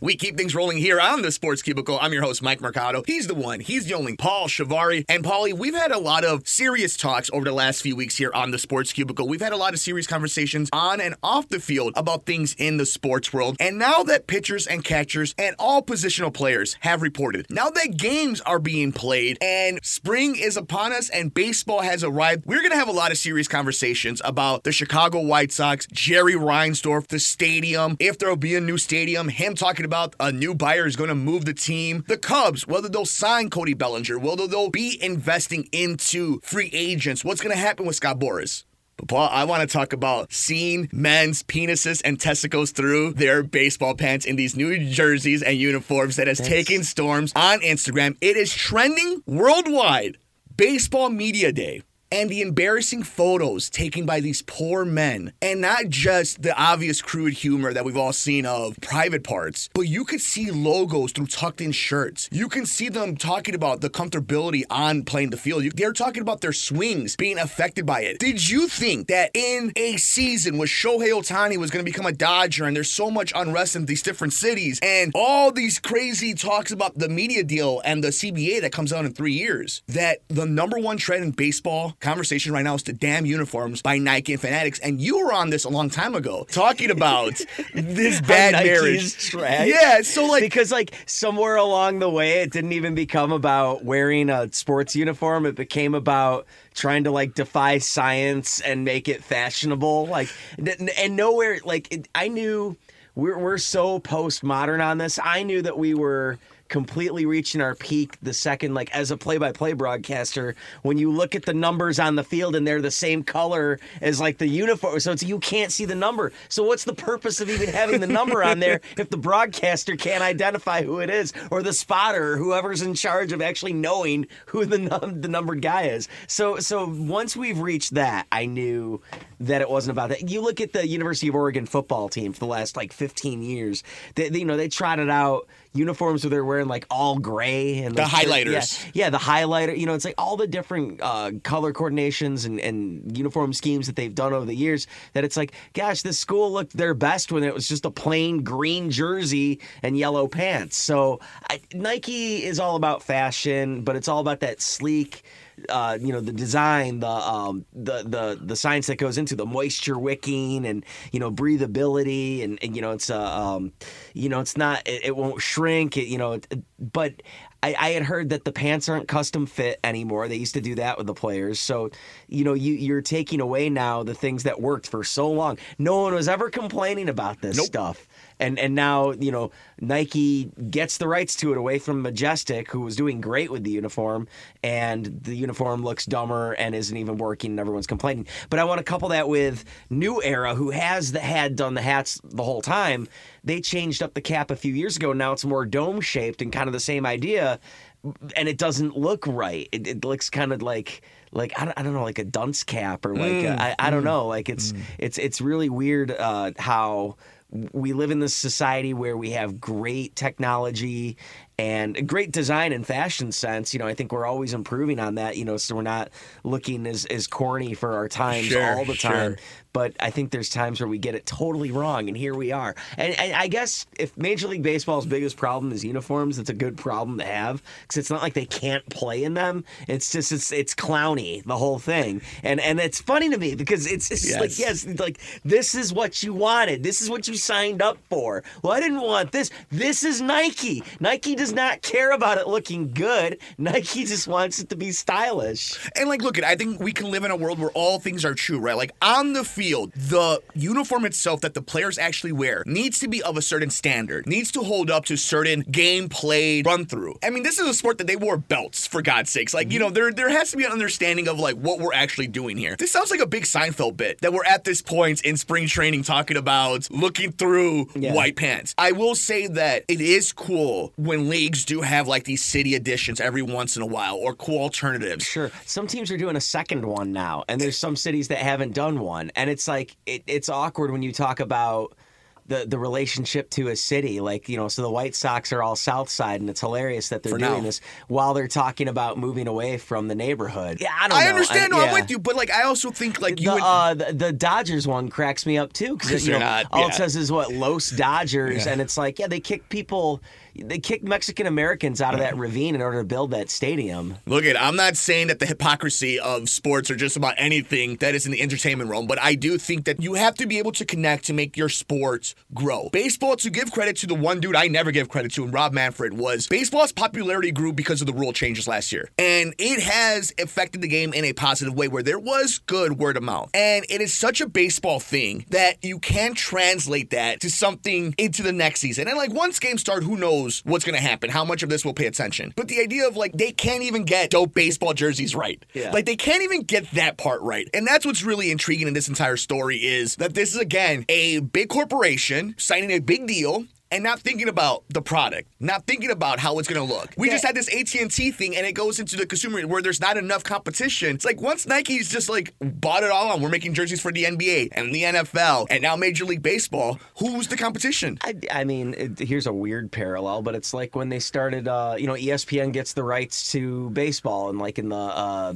We keep things rolling here on the Sports Cubicle. I'm your host, Mike Mercado. He's the one, he's the only Paul Chivari. And Paulie, we've had a lot of serious talks over the last few weeks here on the Sports Cubicle. We've had a lot of serious conversations on and off the field about things in the sports world. And now that pitchers and catchers and all positional players have reported, now that games are being played and spring is upon us and baseball has arrived, we're going to have a lot of serious conversations about the Chicago White Sox, Jerry Reinsdorf, the stadium, if there'll be a new stadium, him talking about a new buyer is going to move the team. The Cubs, whether they'll sign Cody Bellinger, whether they'll be investing into free agents, what's going to happen with Scott Boras. But Paul, I want to talk about seeing men's penises and testicles through their baseball pants in these new jerseys and uniforms that has That's- taken storms on Instagram. It is trending worldwide. Baseball Media Day. And the embarrassing photos taken by these poor men, and not just the obvious crude humor that we've all seen of private parts, but you could see logos through tucked in shirts. You can see them talking about the comfortability on playing the field. They're talking about their swings being affected by it. Did you think that in a season where Shohei Ohtani was going to become a Dodger and there's so much unrest in these different cities and all these crazy talks about the media deal and the CBA that comes out in three years, that the number one trend in baseball conversation right now is the damn uniforms by Nike and Fanatics. And you were on this a long time ago talking about this bad Nike marriage. Yeah, so like because like somewhere along the way it didn't even become about wearing a sports uniform it became about trying to like defy science and make it fashionable like and nowhere like it, i knew we're, we're so postmodern on this i knew that we were completely reaching our peak the second like as a play-by-play broadcaster when you look at the numbers on the field and they're the same color as like the uniform so it's you can't see the number. So what's the purpose of even having the number on there if the broadcaster can't identify who it is or the spotter or whoever's in charge of actually knowing who the num- the numbered guy is? So so once we've reached that i knew that it wasn't about that. You look at the university of oregon football team for the last like 15 years they, they- you know they trotted out uniforms where they're wearing like all gray and The like, highlighters. yeah, yeah, the highlighter. You know, it's like all the different uh, color coordinations and, and uniform schemes that they've done over the years. That it's like, gosh, this school looked their best when it was just a plain green jersey and yellow pants. So I, Nike is all about fashion, but it's all about that sleek. Uh, you know the design, the um, the the the science that goes into the moisture wicking and you know breathability and, and you know it's uh, um, you know it's not it, it won't shrink. It, you know, it, but I, I had heard that the pants aren't custom fit anymore. They used to do that with the players. So, you know, you, you're taking away now the things that worked for so long. No one was ever complaining about this Nope. stuff. And and now, you know, Nike gets the rights to it away from Majestic, who was doing great with the uniform, and the uniform looks dumber and isn't even working, and everyone's complaining. But I want to couple that with New Era, who has the, had done the hats the whole time. They changed up the cap a few years ago. Now it's more dome shaped and kind of the same idea, and it doesn't look right. It, it looks kind of like like I don't, I don't know like a dunce cap or like a, I, I don't mm, know like it's mm. it's it's really weird uh, how we live in this society where we have great technology and great design and fashion sense. You know, I think we're always improving on that. You know, so we're not looking as as corny for our times Sure, all the time. sure. But I think there's times where we get it totally wrong, and here we are. And, and I guess if Major League Baseball's biggest problem is uniforms, it's a good problem to have because it's not like they can't play in them. It's just it's it's clowny the whole thing, and and it's funny to me because it's, it's Yes. like yes, like this is what you wanted, this is what you signed up for. Well, I didn't want this. This is Nike. Nike does not care about it looking good. Nike just wants it to be stylish. And like, look at, I think we can live in a world where all things are true, right? Like on the field, the uniform itself that the players actually wear needs to be of a certain standard, needs to hold up to certain game played run through. I mean, this is a sport that they wore belts for God's sakes. Like, you know, there there has to be an understanding of like what we're actually doing here. This sounds like a big Seinfeld bit that we're at this point in spring training talking about looking through Yeah. white pants. I will say that it is cool when leagues do have like these city editions every once in a while or cool alternatives. Sure. Some teams are doing a second one now, and there's some cities that haven't done one, and it's like it, it's awkward when you talk about the the relationship to a city. Like you know, so the White Sox are all South Side, and it's hilarious that they're For doing now. this while they're talking about moving away from the neighborhood. Yeah, I don't I know. understand. no, I'm with you, but like I also think like you. the, would- uh, the the Dodgers one cracks me up too because you know not- all yeah. it says is what Los Dodgers, Yeah. and it's like yeah they kick people, they kick Mexican Americans out of that ravine in order to build that stadium. Look at, I'm not saying that the hypocrisy of sports or just about anything that is in the entertainment realm, but I do think that you have to be able to connect to make your sport grow. Baseball, to give credit to the one dude I never give credit to, and Rob Manfred, was baseball's popularity grew because of the rule changes last year. And it has affected the game in a positive way where there was good word of mouth. And it is such a baseball thing that you can translate that to something into the next season. And like once games start, who knows what's going to happen, how much of this will pay attention. But the idea of like they can't even get dope baseball jerseys right. Yeah. Like they can't even get that part right. And that's what's really intriguing in this entire story is that this is again a big corporation signing a big deal and not thinking about the product, not thinking about how it's going to look. We just had this AT&T thing and it goes into the consumer where there's not enough competition. It's like once Nike's just like bought it all on, we're making jerseys for the NBA and the NFL and now Major League Baseball, who's the competition? I, I mean, it, here's a weird parallel, but it's like when they started, uh, you know, ESPN gets the rights to baseball, and like in the uh,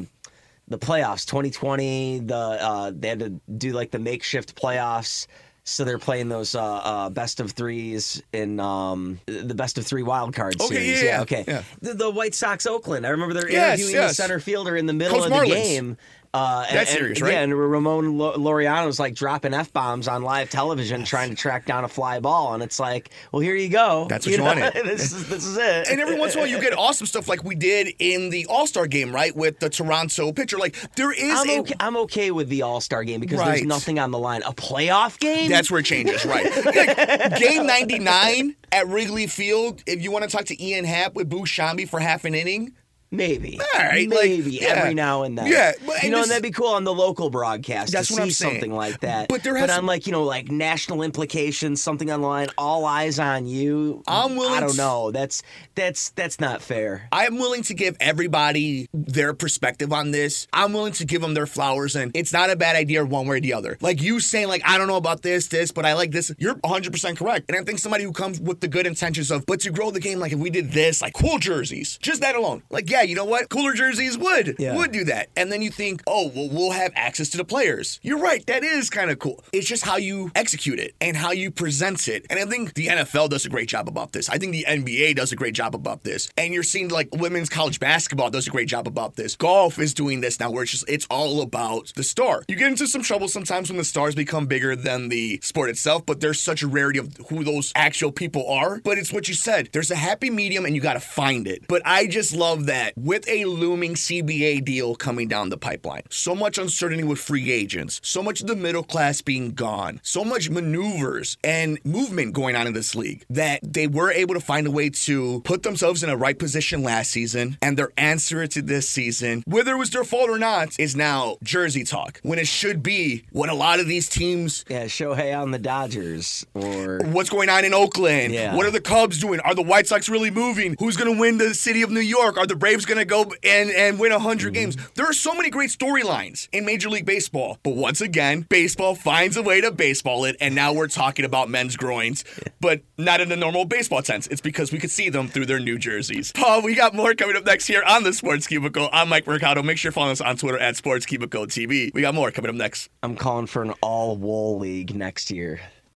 the playoffs, 2020, the uh, they had to do like the makeshift playoffs. So they're playing those uh, uh, best of threes in um, the best of three wild card Okay, series. yeah, yeah, okay. yeah. The, the White Sox Oakland. I remember they're Yes, interviewing yes. the center fielder in the middle Coach of the Marlins. game. Uh, That and, series, and- right? Yeah, and Ramon Laureano's like dropping f bombs on live television, trying to track down a fly ball, and it's like, well, here you go. That's what you know? wanted. this is this is it. And every once in a while, you get awesome stuff like we did in the All Star game, right? With the Toronto pitcher. Like, there is I'm a. okay, I'm okay with the All Star game because Right. there's nothing on the line. A playoff game? That's where it changes, right? Like, game 99 at Wrigley Field, if you want to talk to Ian Happ with Boo Shambi for half an inning, maybe, All right, like, maybe yeah. every now and then. Yeah, but- you know, this- and that'd be cool on the local broadcast That's to what see I'm saying. something like that. But there has but on like you know like national implications, something online, all eyes on you. I'm willing I don't to- know. That's that's that's not fair. I'm willing to give everybody their perspective on this. I'm willing to give them their flowers, and it's not a bad idea one way or the other. Like you saying, like I don't know about this, this, but I like this. You're 100 percent correct. And I think somebody who comes with the good intentions of, but to grow the game, like if we did this, like cool jerseys, just that alone, like yeah, you know what, cooler jerseys would Yeah. would do that. And then you think, oh well, we'll have access to the players. You're right, that is kind of cool. It's just how you execute it and how you present it. And I think the NFL does a great job about this. I think the NBA does a great job about this. And you're seeing like women's college basketball does a great job about this. Golf is doing this now where it's just it's all about the star. You get into some trouble sometimes when the stars become bigger than the sport itself, but there's such a rarity of who those actual people are. But it's what you said. There's a happy medium and you got to find it. But I just love that with a looming CBA deal coming down the pipeline. So much uncertainty with free agents, so much of the middle class being gone, so much maneuvers and movement going on in this league that they were able to find a way to put themselves in a right position last season. And their answer to this season, whether it was their fault or not, is now Jersey talk. When it should be what a lot of these teams Yeah, Shohei on the Dodgers or what's going on in Oakland? Yeah. What are the Cubs doing? Are the White Sox really moving? Who's going to win the city of New York? Are the Braves going to go and, and win 100 Mm-hmm. games? There are so many great storylines in Major League Baseball. But once again, baseball finds a way to baseball it. And now we're talking about men's groins, but not in the normal baseball sense. It's because we could see them through their new jerseys. Paul, we got more coming up next here on the Sports Cubicle. I'm Mike Mercado. Make sure you're following us on Twitter at Sports Cubicle TV. We got more coming up next. I'm calling for an all wool league next year.